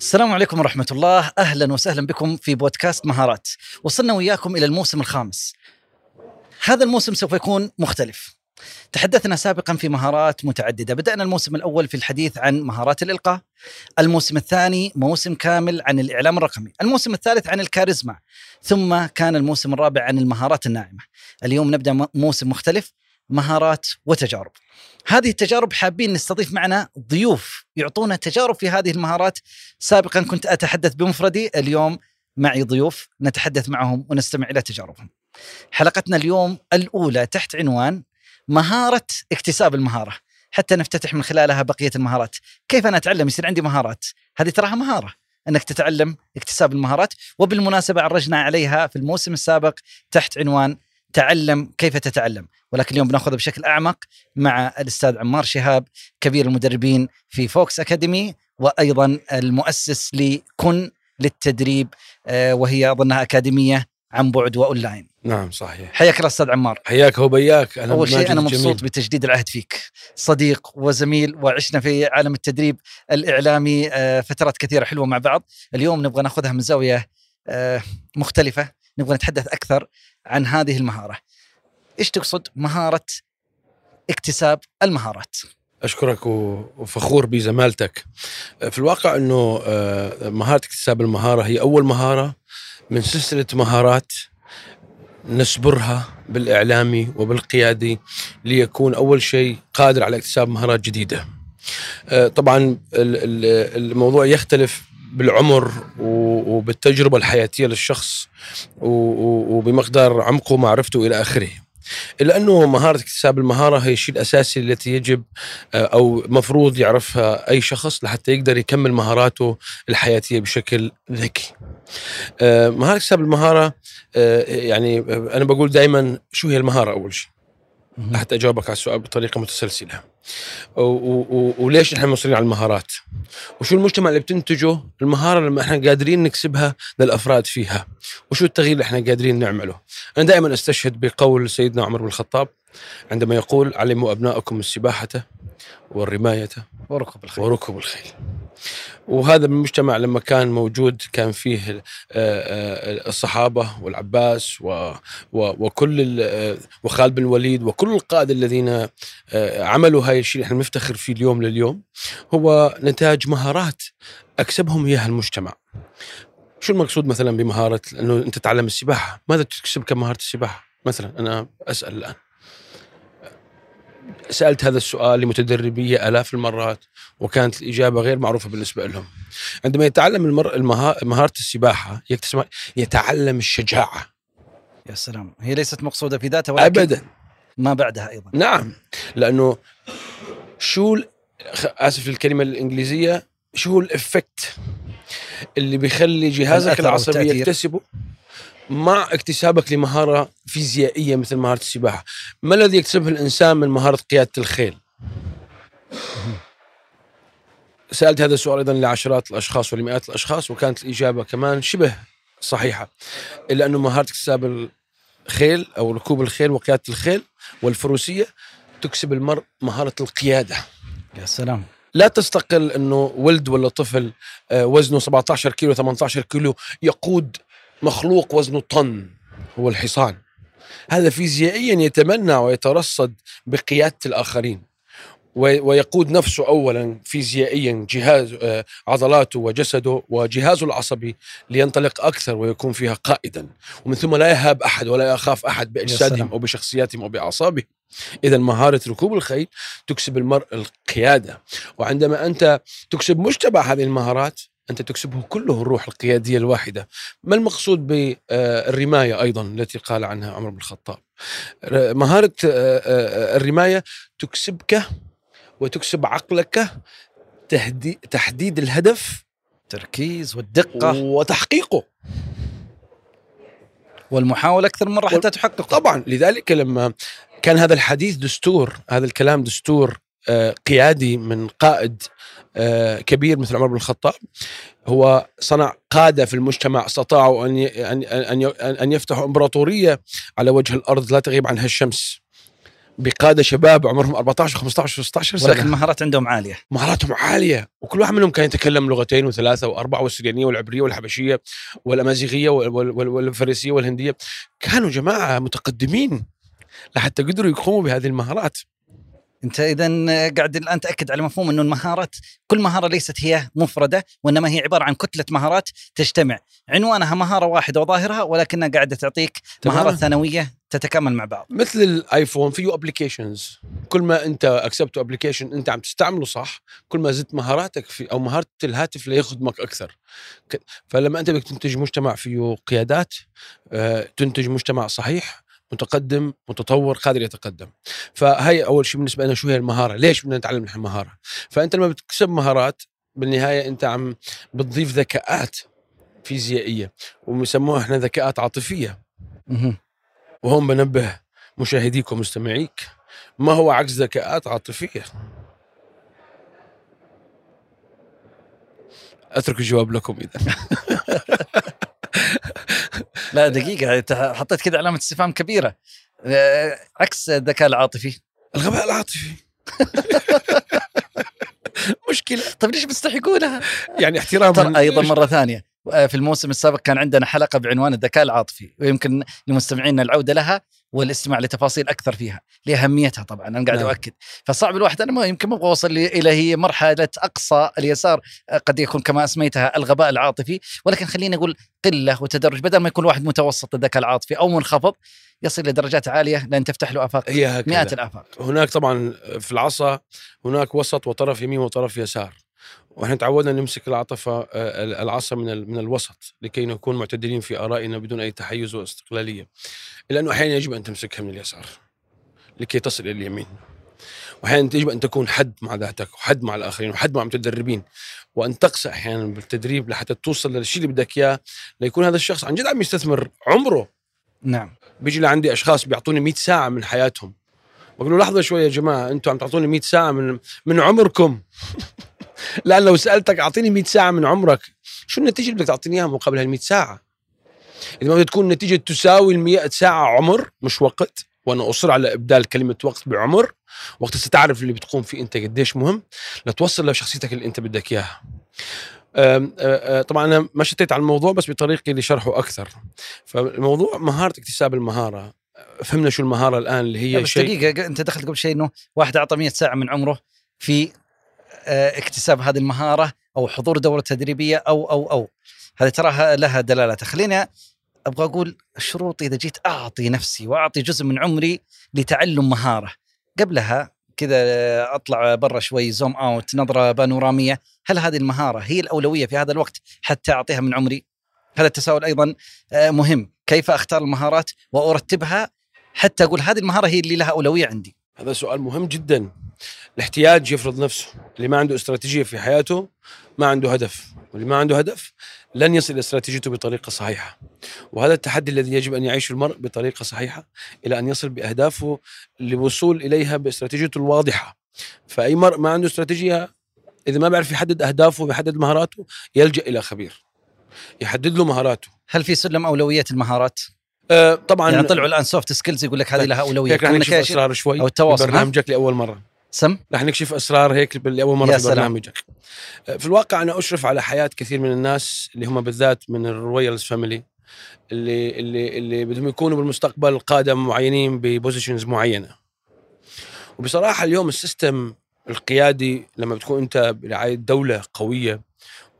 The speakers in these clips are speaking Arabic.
السلام عليكم ورحمة الله. أهلا وسهلا بكم في بودكاست مهارات. وصلنا وياكم إلى الموسم الخامس. هذا الموسم سوف يكون مختلف. تحدثنا سابقا في مهارات متعددة. بدأنا الموسم الأول في الحديث عن مهارات الإلقاء. الموسم الثاني موسم كامل عن الإعلام الرقمي. الموسم الثالث عن الكاريزما. ثم كان الموسم الرابع عن المهارات الناعمة. اليوم نبدأ موسم مختلف. مهارات وتجارب. هذه التجارب حابين نستضيف معنا ضيوف يعطونا تجارب في هذه المهارات. سابقا كنت أتحدث بمفردي اليوم معي ضيوف نتحدث معهم ونستمع إلى تجاربهم. حلقتنا اليوم الأولى تحت عنوان مهارة اكتساب المهارة. حتى نفتتح من خلالها بقية المهارات. كيف أنا أتعلم؟ يصير عندي مهارات. هذه تراها مهارة أنك تتعلم اكتساب المهارات. وبالمناسبة عرجنا عليها في الموسم السابق تحت عنوان تعلم كيف تتعلم ولكن اليوم بناخذها بشكل أعمق مع الأستاذ عمار شهاب كبير المدربين في فوكس أكاديمي وأيضا المؤسس لكن للتدريب آه، وهي أظنها أكاديمية عن بعد وأونلاين. نعم صحيح حياك الله أستاذ عمار. حياك الله وبياك أهلا أول شيء أنا مبسوط جميل. بتجديد العهد فيك صديق وزميل وعشنا في عالم التدريب الإعلامي آه، فترات كثيرة حلوة مع بعض اليوم نبغى ناخذها من زاوية آه، مختلفة نبغى نتحدث أكثر عن هذه المهارة. إيش تقصد مهارة اكتساب المهارات؟ أشكرك وفخور بزمالتك. في الواقع إنه آه، مهارة اكتساب المهارة هي أول مهارة من سلسلة مهارات نسبرها بالإعلامي وبالقيادي ليكون أول شيء قادر على اكتساب مهارات جديدة. آه، طبعا الموضوع يختلف بالعمر وبالتجربة الحياتية للشخص وبمقدار عمقه ومعرفته إلى آخره. إلا أنه مهارة اكتساب المهارة هي الشيء الأساسي التي يجب آه، أو مفروض يعرفها أي شخص لحتى يقدر يكمل مهاراته الحياتية بشكل ذكي. آه، مهارة اكتساب المهارة آه، يعني أنا بقول دائما شو هي المهارة أول شيء؟ لحتى اجاوبك على السؤال بطريقة متسلسلة. وليش نحن مصرين على المهارات؟ وشو المجتمع اللي بتنتجه المهارة لما إحنا قادرين نكسبها للأفراد فيها؟ وشو التغيير اللي إحنا قادرين نعمله؟ أنا دائما أستشهد بقول سيدنا عمر بن الخطاب عندما يقول علموا ابنائكم السباحة والرماية وركوب الخيل وركوب الخيل. وهذا المجتمع لما كان موجود كان فيه آه، آه، الصحابة والعباس وكل آه، وخالد بن الوليد وكل القادة الذين عملوا هاي الشيء إحنا نفتخر فيه اليوم لليوم هو نتاج مهارات أكسبهم إياها المجتمع. شو المقصود مثلا بمهارة؟ أنه أنت تتعلم السباحة. ماذا تكسبك مهارة السباحة؟ مثلا أنا أسأل الآن. سألت هذا السؤال لمتدربيه آلاف المرات وكانت الإجابة غير معروفة بالنسبة لهم. عندما يتعلم المر... مهارة السباحة يكتسب يتعلم الشجاعة. يا سلام، هي ليست مقصودة في ذاتها ولكن ابدا ما بعدها أيضا. نعم لأنه شو آسف الكلمة الإنجليزية شو الإفكت اللي بيخلي جهازك العصبي يكتسبه مع اكتسابك لمهارة فيزيائية مثل مهارة السباحة، ما الذي يكتسبه الإنسان من مهارة قيادة الخيل؟ سألت هذا السؤال أيضا لعشرات الأشخاص ولمئات الأشخاص وكانت الإجابة كمان شبه صحيحة إلا انه مهارة اكتساب الخيل أو ركوب الخيل وقيادة الخيل والفروسية تكسب المرء مهارة القيادة. يا سلام. لا تستقل أنه ولد ولا طفل آه، وزنه 17 كيلو 18 كيلو يقود مخلوق وزنه طن هو الحصان. هذا فيزيائيا يتمنى ويترصد بقيادة الآخرين ويقود نفسه اولا فيزيائيا جهاز آه، عضلاته وجسده وجهازه العصبي لينطلق أكثر ويكون فيها قائدا. ومن ثم لا يهاب أحد ولا يخاف أحد باجسادهم أو بشخصياتهم أو بأعصابهم. اذا مهارة ركوب الخيل تكسب المرء القيادة. وعندما أنت تكسب مجتمع هذه المهارات أنت تكسبه كله الروح القيادية الواحدة. ما المقصود بالرماية أيضا التي قال عنها عمر بن الخطاب؟ مهارة آه، آه، الرماية تكسبك وتكسب عقلك تحديد الهدف تركيز والدقة. وتحقيقه. والمحاولة أكثر مرة حتى تحققه. طبعا لذلك لما كان هذا الحديث دستور هذا الكلام دستور آه، قيادي من قائد آه، كبير مثل عمر بن الخطاب. هو صنع قادة في المجتمع استطاعوا أن أن أن أن يفتحوا إمبراطورية على وجه الأرض لا تغيب عنها الشمس. بقادة شباب عمرهم 14 15 16 سنة. ولكن المهارات عندهم عالية. مهاراتهم عالية. وكل واحد منهم كان يتكلم لغتين وثلاثة وأربعة والسريانيه والعبرية والحبشية والأمازيغية وال- وال- وال- والفارسية والهندية. كانوا جماعة متقدمين. لحتى قدروا يقوموا بهذه المهارات. انت إذا قاعد الآن تأكد على مفهوم إنه المهارات كل مهارة ليست هي مفردة وإنما هي عبارة عن كتلة مهارات تجتمع. عنوانها مهارة واحدة وظاهرها ولكنها قاعدة تعطيك. مهارات ثانوية تتكامل مع بعض. مثل الآيفون فيه applications كل ما أنت اكسبت application أنت عم تستعمله صح كل ما زدت مهاراتك في أو مهارة الهاتف ليخدمك أكثر. فلما أنت بدك تنتج مجتمع فيه قيادات آه، تنتج مجتمع صحيح متقدم متطور قادر يتقدم. فهي أول شيء بالنسبة لنا شو هي المهارة؟ ليش بدنا نتعلم نحن مهارة؟ فأنت لما بتكسب مهارات بالنهاية أنت عم بتضيف ذكاءات فيزيائية وبسموها إحنا ذكاءات عاطفية. وهون بنبه مشاهديك ومستمعيك ما هو عكس ذكاءات عاطفية؟ أترك الجواب لكم إذا. لا دقيقة حطيت كذا علامة استفهام كبيرة. آه، عكس الذكاء العاطفي. الغباء العاطفي. مشكلة. طيب ليش بتستحقونها؟ يعني احتراما. أيضا مرة ثانية آه، في الموسم السابق كان عندنا حلقة بعنوان الذكاء العاطفي ويمكن لمستمعينا العودة لها. والاستماع لتفاصيل أكثر فيها لأهميتها طبعا أنا قاعد نعم. أؤكد. فصعب الواحد أنا ما يمكن ما أبغى أوصل إلى هي مرحلة أقصى اليسار آه، قد يكون كما أسميتها الغباء العاطفي. ولكن خليني أقول قلة وتدرج بدل ما يكون واحد متوسط الذكاء العاطفي أو منخفض يصل لدرجات عالية لأن تفتح له آفاق مئات الآفاق. هناك طبعا في العصا هناك وسط وطرف يمين وطرف يسار. وإحنا تعودنا نمسك العاطفة آه، العصا من من الوسط لكي نكون معتدلين في آرائنا بدون أي تحيز واستقلالية. الا انه أحيانا يجب أن تمسكها من اليسار لكي تصل إلى اليمين. واحيانا يجب أن تكون حد مع ذاتك وحد مع الآخرين وحد مع المتدربين. وأن تقسى أحيانا بالتدريب لحتى توصل للشيء اللي بدك إياه ليكون هذا الشخص عن جد عم يستثمر عمره. نعم. بيجي لعندي أشخاص بيعطوني 100 ساعة من حياتهم. بقول له لحظه شوي يا جماعة أنتم عم تعطوني 100 ساعة من من عمركم. لأن لو سألتك أعطيني 100 ساعة من عمرك شو النتيجة اللي بدك تعطيني إياها مقابل هال 100 ساعة؟ إذا ما بدها تكون النتيجه تساوي ال 100 ساعة عمر مش وقت وأنا أصر على إبدال كلمة وقت بعمر. وقت ستعرف اللي بتقوم فيه أنت قديش مهم لتوصل لشخصيتك اللي أنت بدك إياها. أه، أه، طبعا أنا ما شتيت على الموضوع بس بطريقي لشرحه أكثر. فالموضوع مهاره اكتساب المهارة. فهمنا شو المهارة الآن اللي هي بس شيء دقيقة أنت دخلت قبل شيء إنه واحد أعطى 100 ساعة من عمره في اكتساب هذه المهارة أو حضور دورة تدريبية أو أو أو. هذه تراها لها دلالات. خلينا أبغى أقول الشروط إذا جيت أعطي نفسي وأعطي جزء من عمري لتعلم مهارة. قبلها كذا آه، أطلع برا شوي زوم أوت نظرة بانورامية. هل هذه المهارة هي الأولوية في هذا الوقت حتى أعطيها من عمري؟ هذا التساؤل أيضا آه، مهم؟ كيف أختار المهارات وأرتبها حتى أقول هذه المهارة هي اللي لها أولوية عندي؟ هذا سؤال مهم جدا. الاحتياج يفرض نفسه. اللي ما عنده استراتيجية في حياته ما عنده هدف. واللي ما عنده هدف لن يصل استراتيجيته بطريقة صحيحة. وهذا التحدي الذي يجب أن يعيشه المرء بطريقة صحيحة إلى أن يصل بأهدافه للوصول إليها باستراتيجيته الواضحة. فأي مرء ما عنده استراتيجية إذا ما بيعرف يحدد أهدافه ويحدد مهاراته يلجأ إلى خبير. يحدد له مهاراته. هل في سلم أولويات المهارات؟ آه طبعا يعني طلعوا الآن soft skills يقول لك هذه لها أولوية هيك رح نكشف أسرار شوي أو التواصل؟ برنامجك لأول مرة سم رح نكشف أسرار هيك لأول مرة في سلام. برنامجك في الواقع أنا أشرف على حياة كثير من الناس اللي هم بالذات من ال royals family اللي اللي اللي بدهم يكونوا بالمستقبل قادة معينين ب positions معينة وبصراحة اليوم السيستم القيادي لما بتكون أنت برعاية دولة قوية.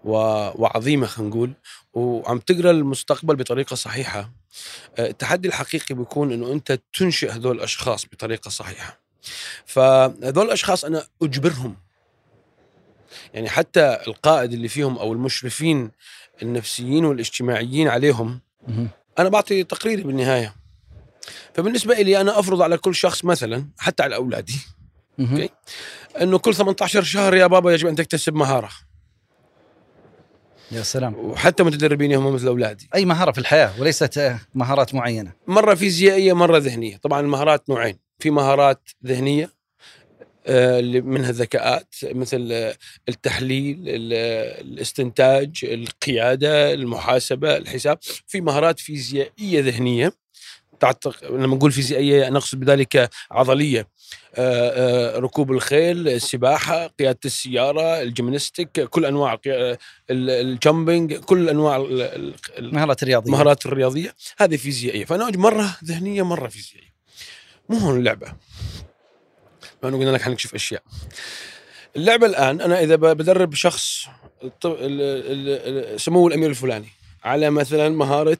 وعظيمة خلينا نقول وعم تقرأ المستقبل بطريقة صحيحة آه، التحدي الحقيقي بيكون إنه أنت تنشئ هذول الأشخاص بطريقة صحيحة فهذول الأشخاص أنا أجبرهم يعني حتى القائد اللي فيهم أو المشرفين النفسيين والاجتماعيين عليهم. أنا بعطي تقريري بالنهاية فبالنسبة لي أنا أفرض على كل شخص مثلا حتى على أولادي. أوكي. إنه كل 18 شهر يا بابا يجب أن تكتسب مهارة يا سلام. وحتى متدربين هم مثل أولادي. أي مهارة في الحياة؟ وليست مهارات معينة. مرة فيزيائية مرة ذهنية. طبعا المهارات نوعين. في مهارات ذهنية آه، اللي منها الذكاءات مثل آه، التحليل ال- آه، الاستنتاج القيادة المحاسبة الحساب. في مهارات فيزيائية ذهنية تعتق... لما نقول فيزيائية نقصد بذلك عضلية. ركوب الخيل السباحة قيادة السيارة الجيمناستيك كل أنواع القيا- ال- الجامبينج كل ال- المهارات الرياضية. المهارات الرياضية. هذه فيزيائية. فأنا مرة ذهنية مرة فيزيائية. مو هون اللعبة. ما أنا قلنا لك حنكشف أشياء. اللعبة الآن أنا إذا ب- بدرب شخص سمو الأمير الفلاني على مثلا مهارة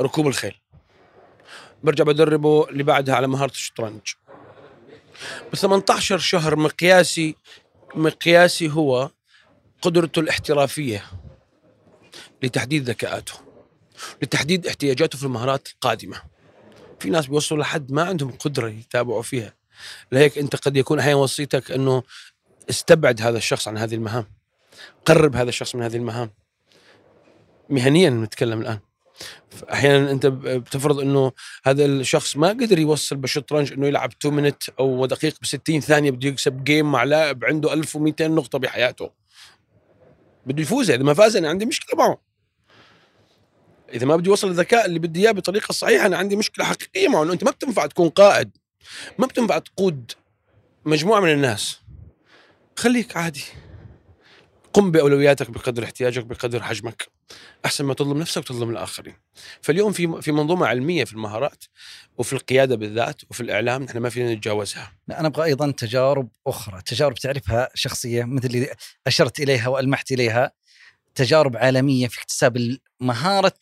ركوب الخيل. برجع بدربه اللي بعدها على مهارة الشطرنج. ب 18 شهر مقياسي مقياسي هو قدرته الاحترافية لتحديد ذكاءاته لتحديد احتياجاته في المهارات القادمة. في ناس بيوصلوا لحد ما عندهم قدرة يتابعوا فيها. لهيك أنت قد يكون أحيانا وصيتك أنه استبعد هذا الشخص عن هذه المهام قرب هذا الشخص من هذه المهام. مهنيا نتكلم الآن. أحيانا أنت بتفرض إنه هذا الشخص ما قدر يوصل بالشطرنج إنه يلعب 2 مينت أو دقيقه ب 60 ثانية بده يكسب جيم مع لاعب عنده 1200 نقطة بحياته. بده يفوز إذا ما فاز أنا عندي مشكلة معه. إذا ما بدي اوصل الذكاء اللي بدي إياه بطريقة صحيحة أنا عندي مشكلة حقيقية معه إنه أنت ما بتنفع تكون قائد ما بتنفع تقود مجموعة من الناس. خليك عادي. قم بأولوياتك بقدر احتياجك بقدر حجمك. أحسن ما تظلم نفسك وتظلم الآخرين. فاليوم في في منظومة علمية في المهارات وفي القيادة بالذات وفي الإعلام نحن ما فينا نتجاوزها. لا، أنا أبغى أيضا تجارب أخرى. تجارب تعرفها شخصية مثل اللي أشرت إليها وألمحت إليها. تجارب عالمية في اكتساب مهاره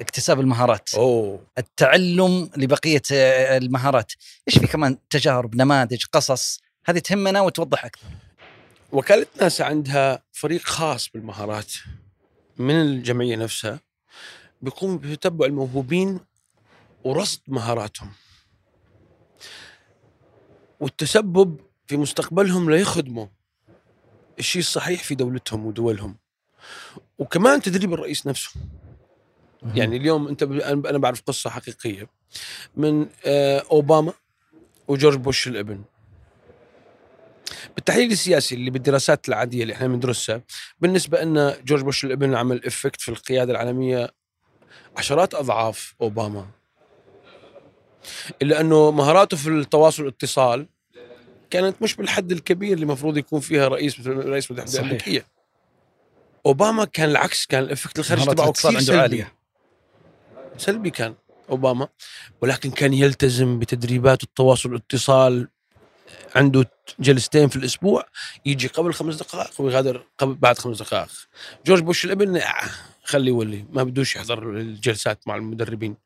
اكتساب المهارات. أوه. التعلم لبقية المهارات. إيش في كمان؟ تجارب نماذج قصص. هذه تهمنا وتوضح أكثر. وكالة ناسا عندها فريق خاص بالمهارات من الجمعية نفسها بيقوم بتتبع الموهوبين ورصد مهاراتهم. والتسبب في مستقبلهم ليخدموا الشيء الصحيح في دولتهم ودولهم. وكمان تدريب الرئيس نفسه. يعني اليوم أنت ب- أنا بعرف قصة حقيقية. من آه، أوباما وجورج بوش الابن. بالتحليل السياسي اللي بالدراسات العادية اللي إحنا بندرسها بالنسبة لنا جورج بوش الابن عمل effect في القيادة العالمية عشرات أضعاف أوباما. إلا إنه مهاراته في التواصل والاتصال كانت مش بالحد الكبير اللي المفروض يكون فيها رئيس مثل رئيس المتحدة صحيح. الأمريكية أوباما كان العكس كان ال effect الخارجي تبعه كثير عنده سلبي. عالية. سلبي كان أوباما. ولكن كان يلتزم بتدريبات التواصل والاتصال عنده جلستين في الأسبوع يجي قبل خمس دقائق ويغادر قبل بعد خمس دقائق. جورج بوش الابن آه، خليه يولي ما بدوش يحضر الجلسات مع المدربين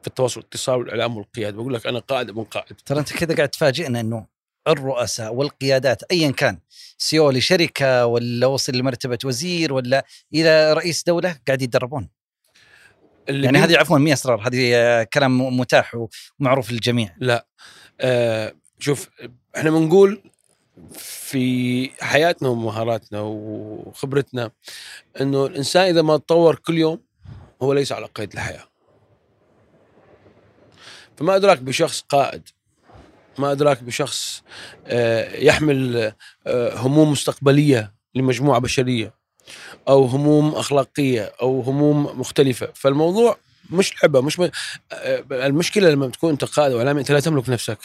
في التواصل والاتصال والإعلام والقيادة. بقول لك أنا قائد ابن قائد. ترى أنت كذا قاعد تفاجئنا إنه الرؤساء والقيادات ايا كان سيو لشركه ولا وصل لمرتبة وزير ولا إلى رئيس دولة قاعد يتدربون. يعني هذه عفوا مي اسرار هذه كلام متاح ومعروف للجميع. لا آه شوف إحنا بنقول في حياتنا ومهاراتنا وخبرتنا إنه الإنسان إذا ما تطور كل يوم هو ليس على قيد الحياة. فما أدراك بشخص قائد ما أدراك بشخص آه، يحمل آه، هموم مستقبلية لمجموعة بشرية أو هموم أخلاقية أو هموم مختلفة فالموضوع مش لعبة مش م... آه، المشكلة لما تكون أنت قائد واعلامي إنت لا تملك نفسك.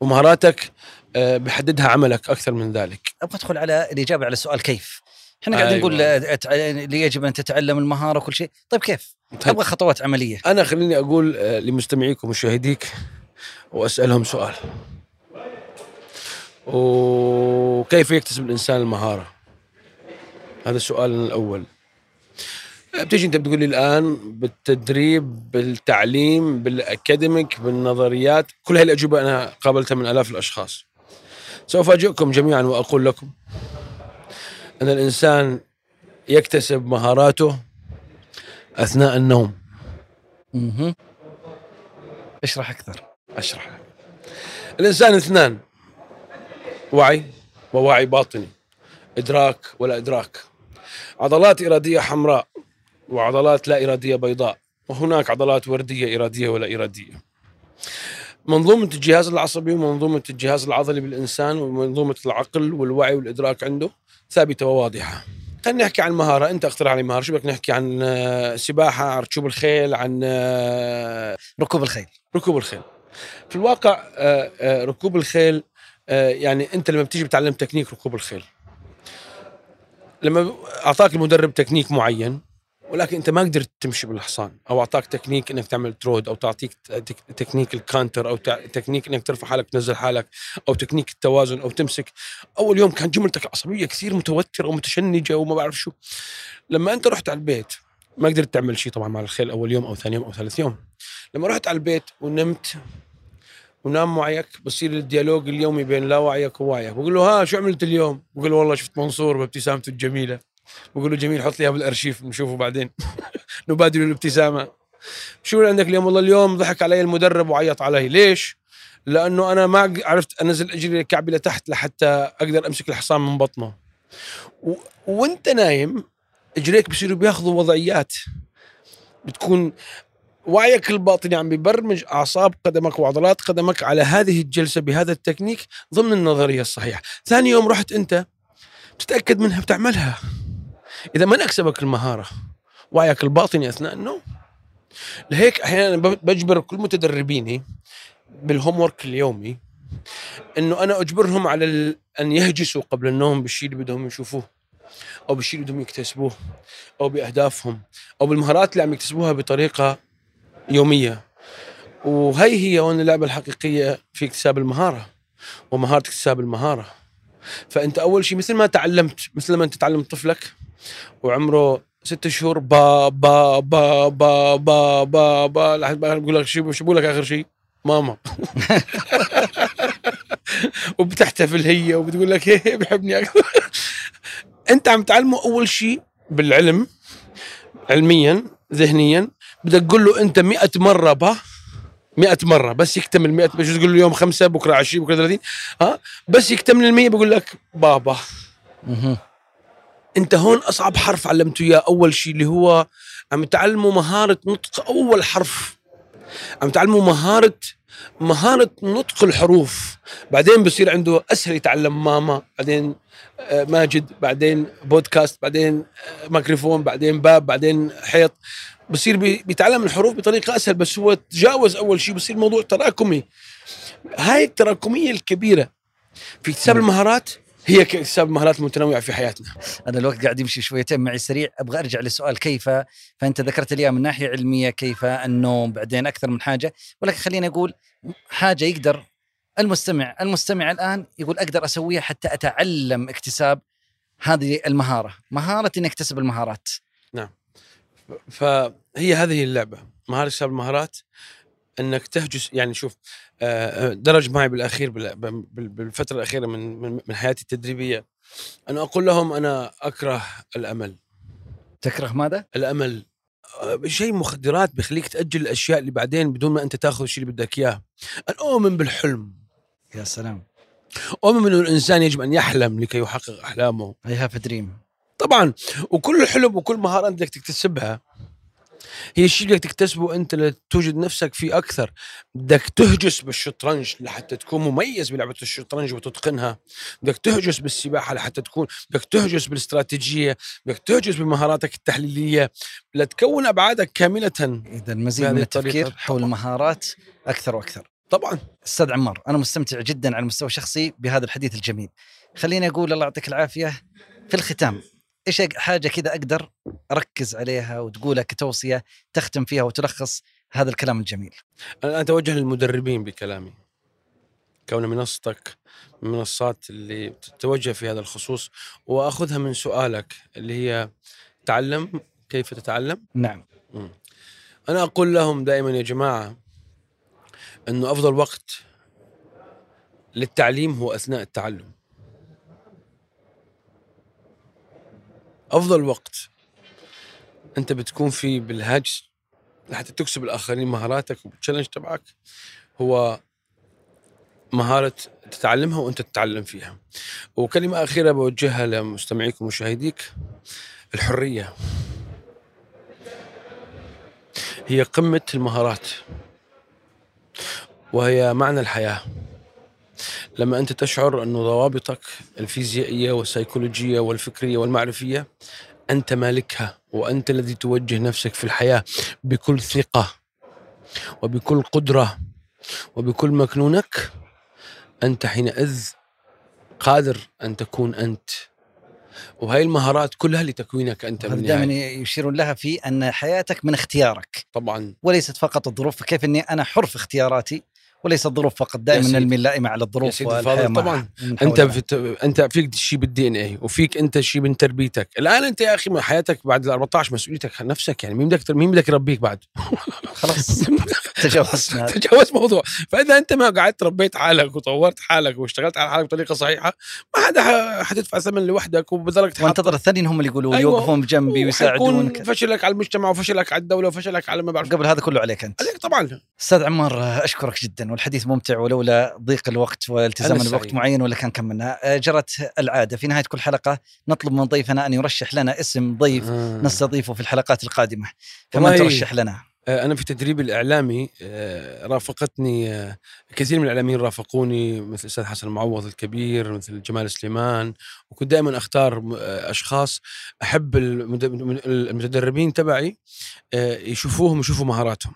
ومهاراتك آه، بيحددها عملك أكثر من ذلك. أبغى أدخل على الاجابه على السؤال كيف؟ إحنا قاعدين أيوة. نقول آه، اللي يجب أن تتعلم المهارة وكل شيء. طيب كيف؟ طيب. أبغى خطوات عملية. أنا خليني أقول آه، لمستمعيك ومشاهديك وأسألهم سؤال. وكيف يكتسب الإنسان المهارة؟ هذا السؤال الأول. بتيجي انت بتقول لي الآن بالتدريب بالتعليم بالأكاديميك بالنظريات كل هاي الأجوبة أنا قابلتها من آلاف الأشخاص سوف أجئكم جميعا وأقول لكم أن الإنسان يكتسب مهاراته أثناء النوم مهم. أشرح أكثر أشرح. الإنسان اثنان وعي ووعي باطني إدراك ولا إدراك عضلات إرادية حمراء وعضلات لا إرادية بيضاء وهناك عضلات وردية إرادية ولا إرادية. منظومة الجهاز العصبي ومنظومة الجهاز العضلي بالإنسان ومنظومة العقل والوعي والإدراك عنده ثابتة وواضحة. خلينا نحكي عن مهارة أنت اقترح علي مهارة شو بدك نحكي عن آه، سباحة عن ركوب الخيل عن آه، ركوب الخيل. ركوب الخيل. في الواقع آه، ركوب الخيل يعني أنت لما بتيجي بتعلم تكنيك ركوب الخيل. لما أعطاك المدرب تكنيك معين ولكن انت ما قدرت تمشي بالحصان أو اعطاك تكنيك انك تعمل trot أو تعطيك تك- technique ال canter أو تكنيك انك ترفع حالك تنزل حالك أو تكنيك التوازن أو تمسك. اول يوم كانت جملتك العصبية كثير متوترة ومتشنجة وما بعرف شو. لما انت رحت على البيت ما قدرت تعمل شيء طبعا مع الخيل أول يوم أو ثاني يوم أو ثالث يوم. لما رحت على البيت ونمت ونام وعيك بصير ال dialogue اليومي بين لا وعيك ووعيك بقول له ها شو عملت اليوم؟ بقول له والله شفت منصور بابتسامته الجميلة. بقول له جميل حط لي إياها بالأرشيف نشوفه بعدين. نبادل الابتسامة. شو اللي عندك اليوم؟ والله اليوم ضحك علي المدرب وعيط علي. ليش؟ لأنه أنا ما عرفت أنزل أجري كعبي لتحت لحتى أقدر أمسك الحصان من بطنه. و... وأنت نايم إجريك بصيروا بياخذوا وضعيات. بتكون وعيك الباطني عم بيبرمج أعصاب قدمك وعضلات قدمك على هذه الجلسة بهذا التكنيك ضمن النظرية الصحيحة، ثاني يوم رحت أنت بتتأكد منها بتعملها. إذا ما أكسبك المهارة؟ وعيك الباطني أثناء؟ النوم. لهيك أحيانا بجبر كل متدربيني بالهوم ورك اليومي إنه أنا أجبرهم على ال... أن يهجسوا قبل النوم بالشيء اللي بدهم يشوفوه أو بالشيء اللي بدهم يكتسبوه أو بأهدافهم أو بالمهارات اللي عم يكتسبوها بطريقة يومية. وهي هي هون اللعبة الحقيقية في اكتساب المهارة ومهارة اكتساب المهارة. فأنت أول شيء مثل ما تعلمت مثل ما أنت تعلم طفلك وعمره ست شهور با با با با با با با لحد بقول لك شو بقول لك آخر شيء ماما. وبتحتفل هي وبتقول لك هي بحبني أكثر. أنت عم تعلمه أول شيء بالعلم علميا ذهنيا بدك تقول له أنت 100 مرة با. 100 مرة بس يكتمل 100 مش تقول اليوم خمسة بكرة 20 بكرة 30 ها؟ بس يكتمل ال 100 بقول لك بابا. انت هون أصعب حرف علمته اياه أول شيء اللي هو عم تعلمه مهارة نطق أول حرف. عم تعلمه مهاره مهارة نطق الحروف. بعدين بصير عنده أسهل يتعلم ماما بعدين آه، ماجد بعدين بودكاست بعدين آه، ميكروفون بعدين باب بعدين حيط. بصير بي- بيتعلم الحروف بطريقة أسهل بس هو تجاوز أول شيء بصير موضوع تراكمي. هاي التراكمية الكبيرة. في اكتساب المهارات؟ هي كاكتساب المهارات المتنوعه في حياتنا. أنا الوقت قاعد يمشي شويتين معي سريع. أبغى أرجع لسؤال كيف؟ فأنت ذكرت لي من ناحية علمية كيف النوم بعدين أكثر من حاجة. ولكن خليني أقول حاجة يقدر المستمع المستمع الآن يقول أقدر أسويها حتى أتعلم اكتساب هذه المهارة. مهارة اني اكتسب المهارات. فهي هذه اللعبة. مهارة اكتساب المهارات. إنك تهجس يعني شوف آه، درج معي بالأخير بال- بال- بالفترة الأخيرة من من من حياتي التدريبية. أنا أقول لهم أنا أكره الأمل. تكره ماذا؟ الأمل. آه، شيء مخدرات بيخليك تأجل الأشياء اللي بعدين بدون ما أنت تأخذ الشيء اللي بدك إياه. أنا اؤمن بالحلم. يا سلام. أؤمن إنه الإنسان يجب أن يحلم لكي يحقق أحلامه. I have dream طبعا وكل حلم وكل مهارة أنت بدك تكتسبها هي الشيء اللي بدك تكتسبه أنت لتوجد نفسك فيه أكثر. بدك تهجس بالشطرنج لحتى تكون مميز بلعبة الشطرنج وتتقنها. بدك تهجس بالسباحة لحتى تكون بدك تهجس بالاستراتيجية بدك تهجس بمهاراتك التحليلية. لتكون أبعادك كاملة إذا المزيد من التفكير حول المهارات أكثر وأكثر. طبعا. أستاذ عمار أنا مستمتع جدا على المستوى الشخصي بهذا الحديث الجميل. خليني أقول الله يعطيك العافية. في الختام إيش حاجة كذا أقدر أركز عليها وتقولها كتوصية تختم فيها وتلخص هذا الكلام الجميل. أنا أتوجه للمدربين بكلامي. كون منصتك من المنصات اللي تتوجه في هذا الخصوص وأخذها من سؤالك اللي هي تعلم كيف تتعلم؟ نعم. أنا أقول لهم دائما يا جماعة إنه أفضل وقت للتعليم هو أثناء التعلم. أفضل وقت أنت بتكون فيه بالهاجس لحتى تكسب الآخرين مهاراتك والتشالنج تبعك هو مهارة تتعلمها وأنت تتعلم فيها. وكلمة أخيرة بوجهها لمستمعيك ومشاهديك الحرية. هي قمة المهارات وهي معنى الحياة لما أنت تشعر انه ضوابطك الفيزيائية والسيكولوجية والفكرية والمعرفية أنت مالكها وأنت الذي توجه نفسك في الحياة بكل ثقة وبكل قدرة وبكل مكنونك أنت حينئذ قادر أن تكون أنت. وهي المهارات كلها لتكوينك أنت هذا من دائما. يشيرون لها في أن حياتك من اختيارك طبعا. وليست فقط الظروف. فكيف أني أنا حر في اختياراتي؟ وليس الظروف فقط دائما. نلمي اللائمة على يا الظروف. طبعا. أنت. في أنت فيك شيء بالدي إن اي وفيك أنت شيء من تربيتك. الآن أنت يا أخي حياتك بعد ال 14 مسؤوليتك عن نفسك يعني مين بدك مين بدك يربيك بعد؟ خلاص. تجاوزنا. تجاوز موضوع. فإذا أنت ما قعدت ربيت حالك وطورت حالك واشتغلت على حالك بطريقة صحيحة ما حدا حتدفع ثمن لوحدك وبذلك وانتظر الثانيين هم اللي يقولوا أيوة. يوقفون بجنبي ويساعدون حيكون فشلك على المجتمع وفشلك على الدولة وفشلك على ما بعرف. قبل هذا كله عليك أنت. عليك طبعا. أستاذ عمار أشكرك جدا. والحديث ممتع ولولا ضيق الوقت والتزامنا أنا بوقت. معين ولا كان كملنا. آه، جرت العادة. في نهاية كل حلقة نطلب من ضيفنا أن يرشح لنا اسم ضيف آه. نستضيفه في الحلقات القادمة. فمن والله- ترشح لنا؟ آه، أنا في تدريبي الإعلامي آه، رافقتني كثير من الإعلاميين رافقوني مثل الأستاذ حسن المعوض الكبير مثل جمال سليمان وكنت دائما أشخاص أحب المد- المتدربين تبعي يشوفوهم يشوفوا مهاراتهم.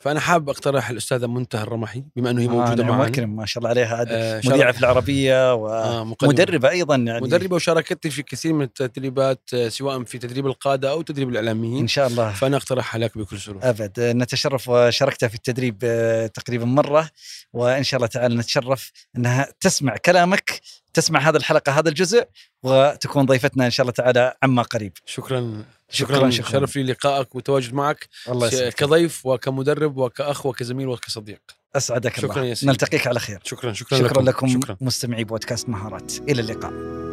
فأنا حاب أقترح الأستاذة منتهى الرمحي بما أنه هي موجودة نعم معنا ما شاء الله عليها. آه، مذيعة في العربية آه،. ومدربه أيضا يعني. مدربة وشاركتني في كثير من التدريبات آه، سواء في تدريب القادة أو تدريب الإعلاميين. إن شاء الله. فأنا أقترحها لك بكل سرور. أبد. نتشرف وشاركتها في التدريب آه، تقريبا مرة وإن شاء الله تعالى نتشرف إنها تسمع كلامك تسمع هذه الحلقة هذا الجزء وتكون ضيفتنا إن شاء الله تعالى عما قريب. شكرا شكراً، شكرا, شكراً. شرف لي لقائك وتواجد معك. الله كضيف وكمدرب وكأخ وكزميل وكصديق. أسعدك شكراً الله يا سيدي. نلتقيك على خير. شكرا شكرا, شكرا لكم شكرا. مستمعي بودكاست مهارات. إلى اللقاء.